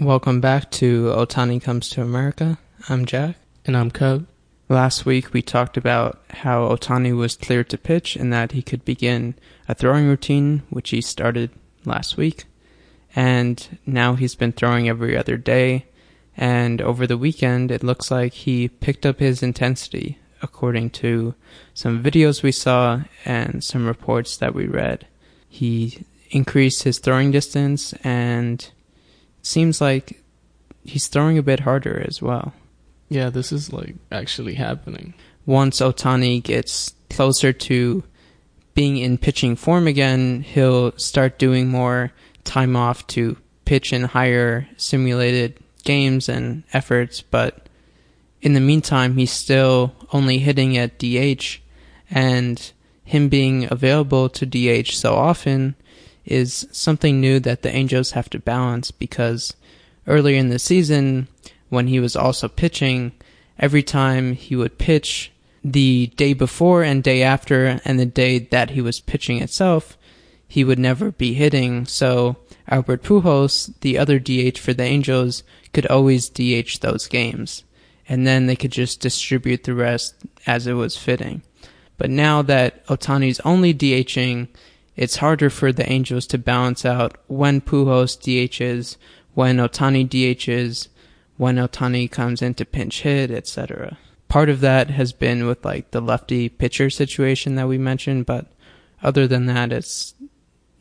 Welcome back to Otani Comes to America. I'm Jack. And I'm Cub. Last week we talked about how Otani was cleared to pitch and that he could begin a throwing routine, which he started last week. And now he's been throwing every other day. And over the weekend, it looks like he picked up his intensity, according to some videos we saw and some reports that we read. He increased his throwing distance and seems like he's throwing a bit harder as well. Yeah, this is like actually happening. Once Otani gets closer to being in pitching form again, he'll start doing more time off to pitch in higher simulated games and efforts, but in the meantime, he's still only hitting at DH, and him being available to DH so often is something new that the Angels have to balance because earlier in the season, when he was also pitching, every time he would pitch the day before and day after and the day that he was pitching itself, he would never be hitting. So Albert Pujols, the other DH for the Angels, could always DH those games. And then they could just distribute the rest as it was fitting. But now that Otani's only DHing, it's harder for the Angels to balance out when Pujols DHs, when Otani DHs, when Otani comes in to pinch hit, etc. Part of that has been with like the lefty pitcher situation that we mentioned, but other than that, it's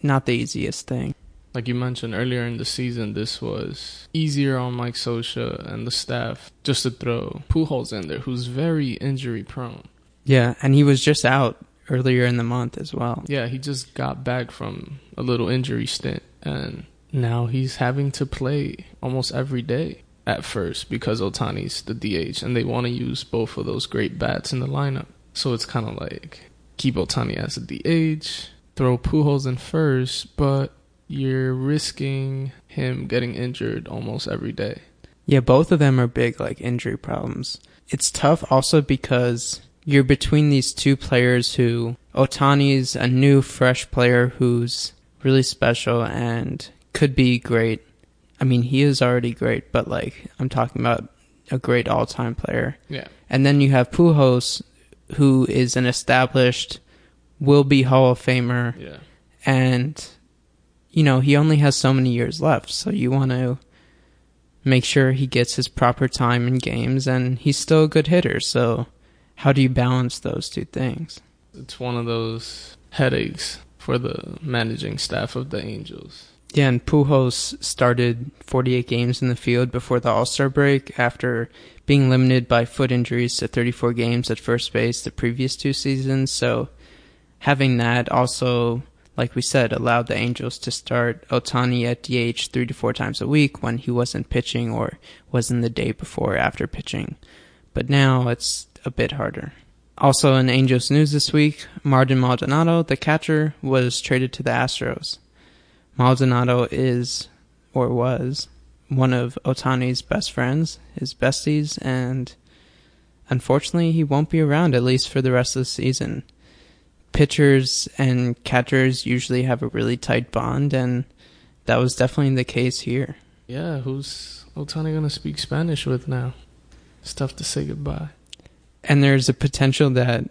not the easiest thing. Like you mentioned earlier in the season, this was easier on Mike Scioscia and the staff just to throw Pujols in there, who's very injury prone. Yeah, and he was just out earlier in the month as well. Yeah, he just got back from a little injury stint, and now he's having to play almost every day at first because Otani's the DH, and they want to use both of those great bats in the lineup. So it's kind of like keep Otani as a DH, throw Pujols in first, but you're risking him getting injured almost every day. Yeah, both of them are big like injury problems. It's tough also because you're between these two players who Otani's a new fresh player who's really special and could be great. I mean, he is already great, but like I'm talking about a great all-time player. Yeah. And then you have Pujols who is an established will be Hall of Famer. Yeah. And you know, he only has so many years left, so you want to make sure he gets his proper time in games and he's still a good hitter. So how do you balance those two things? It's one of those headaches for the managing staff of the Angels. Yeah, and Pujols started 48 games in the field before the All Star break after being limited by foot injuries to 34 games at first base the previous two seasons. So having that also, like we said, allowed the Angels to start Otani at DH three to four times a week when he wasn't pitching or wasn't the day before or after pitching. But now it's a bit harder. Also in Angels news this week, Martin Maldonado, the catcher, was traded to the Astros. Maldonado is, or was, one of Otani's best friends, his besties, and unfortunately he won't be around at least for the rest of the season. Pitchers and catchers usually have a really tight bond, and that was definitely the case here. Yeah, who's Otani gonna speak Spanish with now? It's tough to say goodbye. And there's a potential that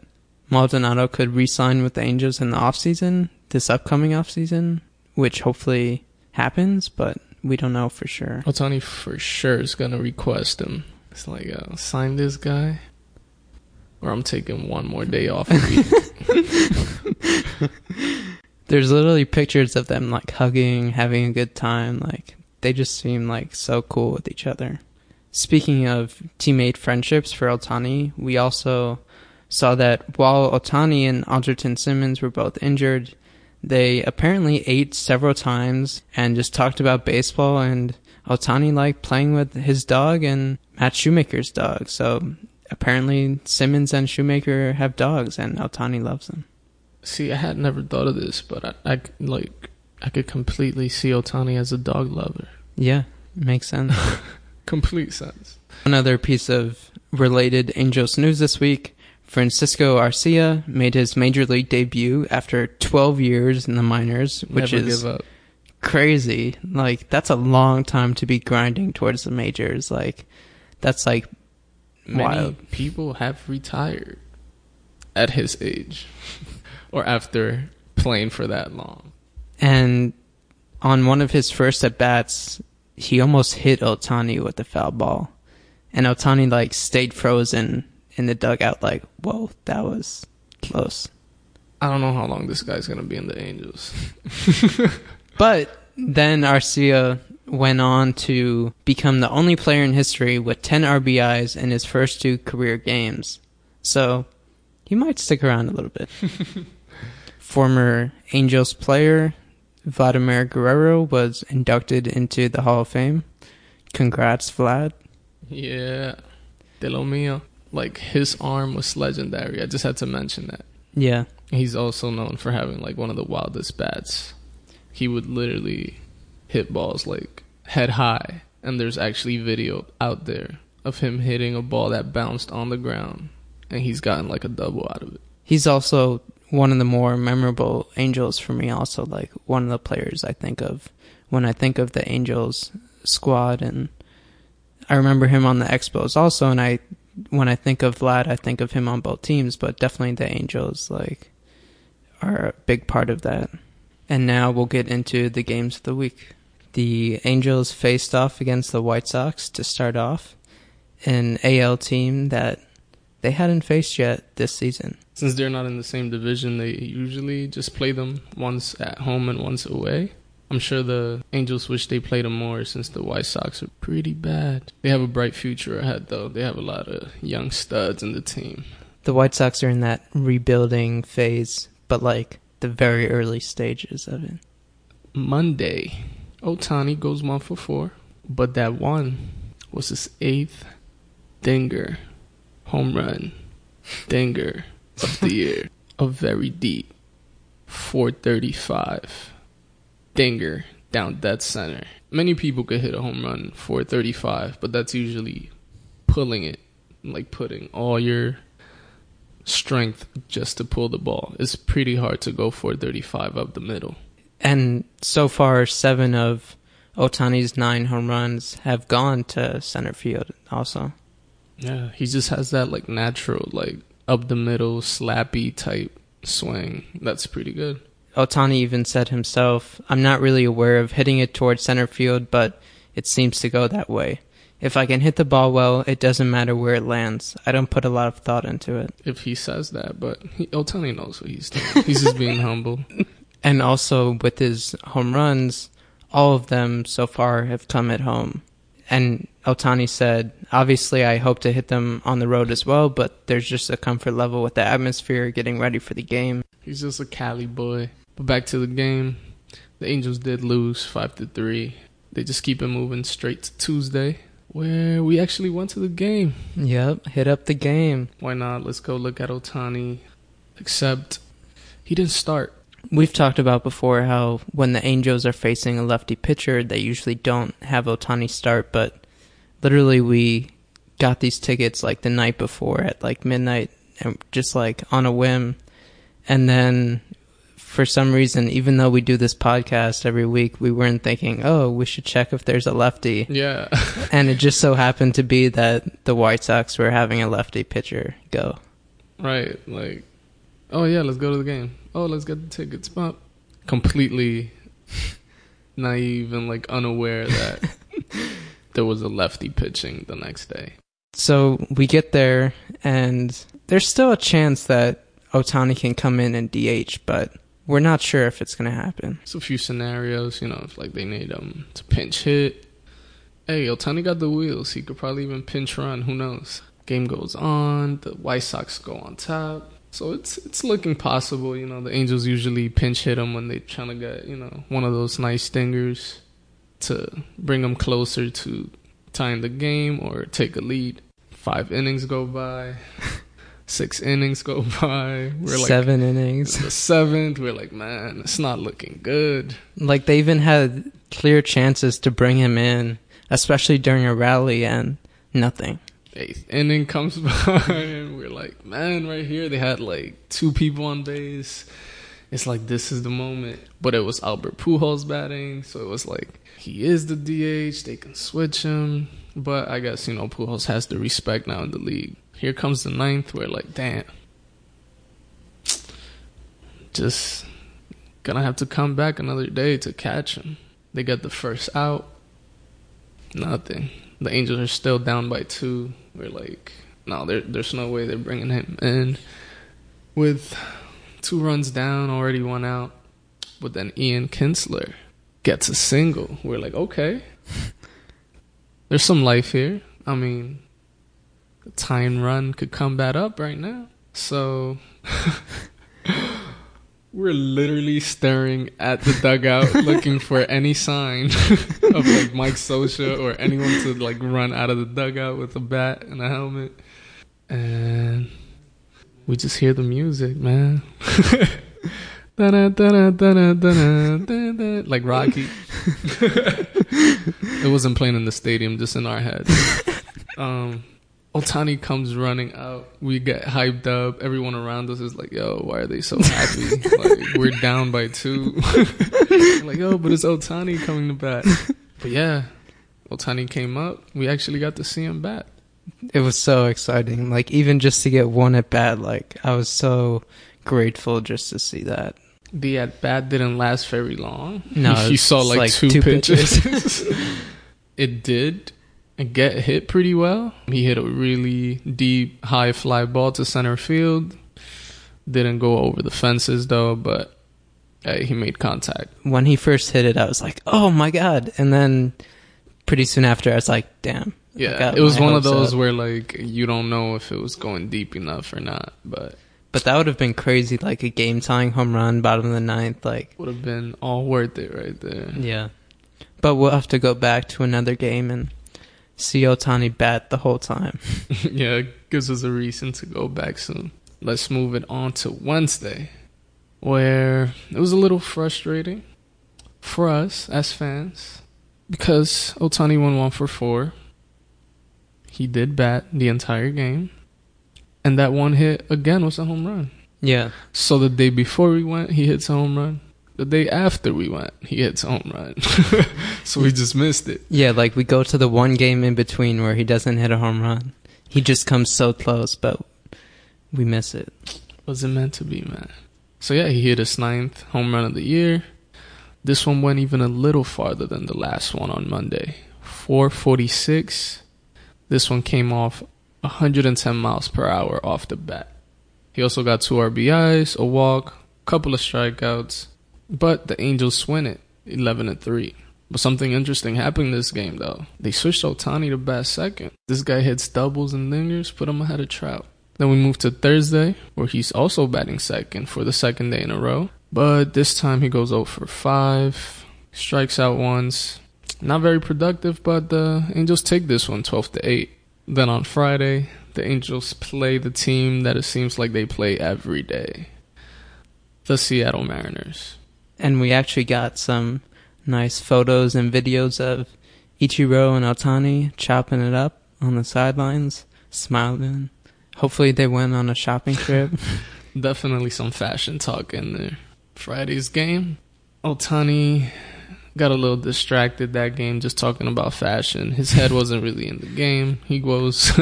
Maldonado could re-sign with the Angels in the offseason, this upcoming offseason, which hopefully happens, but we don't know for sure. Otani for sure is gonna request him. It's like, uh, sign this guy, or I'm taking one more day off. There's literally pictures of them like hugging, having a good time. Like they just seem like so cool with each other. Speaking of teammate friendships for Otani, we also saw that while Otani and Andrelton Simmons were both injured, they apparently ate several times and just talked about baseball and Otani liked playing with his dog and Matt Shoemaker's dog. So apparently Simmons and Shoemaker have dogs and Otani loves them. See, I had never thought of this, but I, I like I could completely see Otani as a dog lover. Yeah, makes sense. Complete sense. Another piece of related Angels news this week. Francisco Arcia made his major league debut after 12 years in the minors, which Never is crazy. Like that's a long time to be grinding towards the majors. Like that's like Many wild. people have retired at his age or after playing for that long. And on one of his first at bats, he almost hit Otani with the foul ball. And Otani like stayed frozen in the dugout like, whoa, that was close. I don't know how long this guy's going to be in the Angels. But then Arcia went on to become the only player in history with 10 RBIs in his first two career games. So he might stick around a little bit. Former Angels player Vladimir Guerrero was inducted into the Hall of Fame. Congrats, Vlad. Yeah. De lo mio. Like his arm was legendary. I just had to mention that. Yeah. He's also known for having like one of the wildest bats. He would literally hit balls like head high, and there's actually video out there of him hitting a ball that bounced on the ground, and he's gotten like a double out of it. He's also one of the more memorable Angels for me, also, like one of the players I think of when I think of the Angels squad. And I remember him on the Expos also. And I, when I think of Vlad, I think of him on both teams, but definitely the Angels, like, are a big part of that. And now we'll get into the games of the week. The Angels faced off against the White Sox to start off, an AL team that they hadn't faced yet this season. Since they're not in the same division, they usually just play them once at home and once away. I'm sure the Angels wish they played them more since the White Sox are pretty bad. They have a bright future ahead, though. They have a lot of young studs in the team. the White Sox are in that rebuilding phase, but like the very early stages of it. Monday, Otani goes one for four, but that one was his eighth dinger, home run, dinger of the year. A very deep 435 dinger down dead center. Many people could hit a home run 435, but that's usually pulling it, like putting all your strength just to pull the ball. It's pretty hard to go 435 up the middle. And so far, seven of Otani's nine home runs have gone to center field. Also, Yeah, he just has that like natural, like up the middle, slappy type swing. That's pretty good. Otani even said himself, "I'm not really aware of hitting it towards center field, but it seems to go that way. If I can hit the ball well, it doesn't matter where it lands. I don't put a lot of thought into it." If he says that, but he, Otani knows what he's doing. He's just being humble. And also with his home runs, all of them so far have come at home. And Otani said, obviously I hope to hit them on the road as well, but there's just a comfort level with the atmosphere, getting ready for the game. He's just a Cali boy. But back to the game, the Angels did lose five to three. They just keep it moving straight to Tuesday, where we actually went to the game. Yep, hit up the game. Why not? Let's go look at Otani. Except he didn't start. We've talked about before how when the Angels are facing a lefty pitcher, they usually don't have Otani start, but literally we got these tickets like the night before at like midnight and just like on a whim. And then for some reason, even though we do this podcast every week, we weren't thinking, oh, we should check if there's a lefty. Yeah. And it just so happened to be that the White Sox were having a lefty pitcher go. Right, like, oh yeah, let's go to the game. Oh, let's get the tickets. But completely naive and like unaware that there was a lefty pitching the next day. So we get there, and there's still a chance that Otani can come in and DH, but we're not sure if it's going to happen. It's a few scenarios, you know, if like they need him to pinch hit. Hey, Otani got the wheels. He could probably even pinch run. Who knows? Game goes on. The White Sox go on top. So it's it's looking possible. You know, the Angels usually pinch hit him when they're trying to get you know one of those nice stingers to bring them closer to tying the game or take a lead. Five innings go by. Six innings go by. We're like Seven innings. the seventh. We're like, man, it's not looking good. Like they even had clear chances to bring him in, especially during a rally, and nothing. eighth inning comes by and we're like, man, right here they had like two people on base. It's like this is the moment. But it was Albert Pujols batting, so it was like he is the DH. They can switch him, but I guess you know Pujols has the respect now in the league. Here comes the ninth. We're like, damn, just gonna have to come back another day to catch him. They get the first out. Nothing. The Angels are still down by two. We're like, no, there, there's no way they're bringing him in. With two runs down, already one out. But then Ian Kinsler gets a single. We're like, okay. There's some life here. I mean, the tying run could come back up right now. So we're literally staring at the dugout looking for any sign of like Mike Scioscia or anyone to like run out of the dugout with a bat and a helmet. And we just hear the music, man. like Rocky. it wasn't playing in the stadium, just in our head. Um, Ohtani comes running out. We get hyped up. Everyone around us is like, "Yo, why are they so happy? like we're down by two. like, yo, but it's Ohtani coming to bat. But yeah, Ohtani came up. We actually got to see him bat. It was so exciting. Like even just to get one at bat, like I was so grateful just to see that. The at bat didn't last very long. No, you saw like, like two, two pitches. it did get hit pretty well. He hit a really deep, high fly ball to center field. Didn't go over the fences though, but he made contact. When he first hit it, I was like, "Oh my god!" And then pretty soon after, I was like, "Damn." Yeah, it was one of those up. where like you don't know if it was going deep enough or not, but But that would have been crazy, like a game tying home run, bottom of the ninth, like would have been all worth it right there. yeah. But we'll have to go back to another game and see Otani bat the whole time. yeah, it gives us a reason to go back soon. Let's move it on to Wednesday, where it was a little frustrating for us as fans because Otani went one for four. He did bat the entire game, and that one hit again was a home run. Yeah. So the day before we went, he hits a home run. The day after we went, he hits a home run. so we just missed it. Yeah, like we go to the one game in between where he doesn't hit a home run. He just comes so close, but we miss it. wasn't meant to be, man. So yeah, he hit his ninth home run of the year. This one went even a little farther than the last one on Monday. 446. This one came off 110 miles per hour off the bat. He also got two RBIs, a walk, couple of strikeouts, but the Angels win it 11 to 3. But something interesting happened this game though. They switched Otani to bat second. This guy hits doubles and lingers, put him ahead of Trout. Then we move to Thursday, where he's also batting second for the second day in a row. But this time he goes 0 for 5, strikes out once. Not very productive, but the Angels take this one 12 to 8. Then on Friday, the Angels play the team that it seems like they play every day the Seattle Mariners. And we actually got some nice photos and videos of Ichiro and Otani chopping it up on the sidelines, smiling. Hopefully they went on a shopping trip. Definitely some fashion talk in there. Friday's game, Otani got a little distracted that game just talking about fashion. His head wasn't really in the game. He goes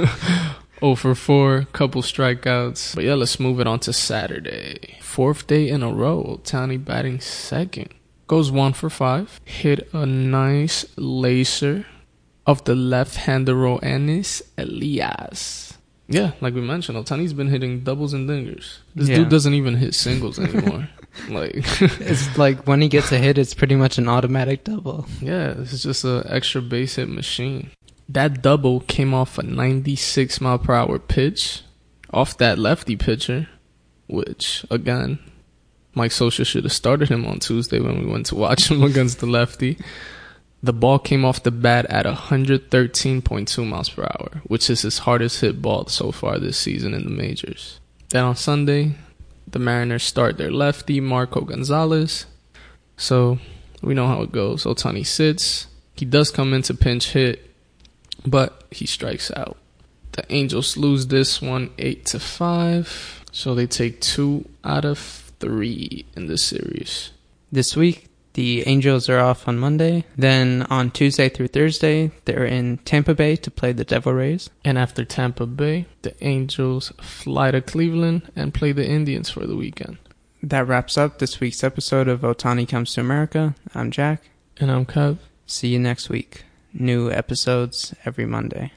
0 for 4, couple strikeouts. But yeah, let's move it on to Saturday. Fourth day in a row, Otani batting second. Goes 1 for 5. Hit a nice laser of the left-hander Roenis Elias. Yeah, like we mentioned, Otani's been hitting doubles and dingers. This Yeah. dude doesn't even hit singles anymore. like, it's like when he gets a hit, it's pretty much an automatic double. yeah, it's just an extra base hit machine. That double came off a 96 mile per hour pitch off that lefty pitcher, which again, Mike Scioscia should have started him on Tuesday when we went to watch him against the lefty. The ball came off the bat at 113.2 miles per hour, which is his hardest hit ball so far this season in the majors. Then on Sunday, the Mariners start their lefty, Marco Gonzalez. So we know how it goes. Otani sits. He does come in to pinch hit, but he strikes out. The Angels lose this one eight to five. So they take two out of three in this series. This week, the Angels are off on Monday. Then on Tuesday through Thursday, they're in Tampa Bay to play the Devil Rays. And after Tampa Bay, the Angels fly to Cleveland and play the Indians for the weekend. That wraps up this week's episode of Otani Comes to America. I'm Jack. And I'm Kev. See you next week. New episodes every Monday.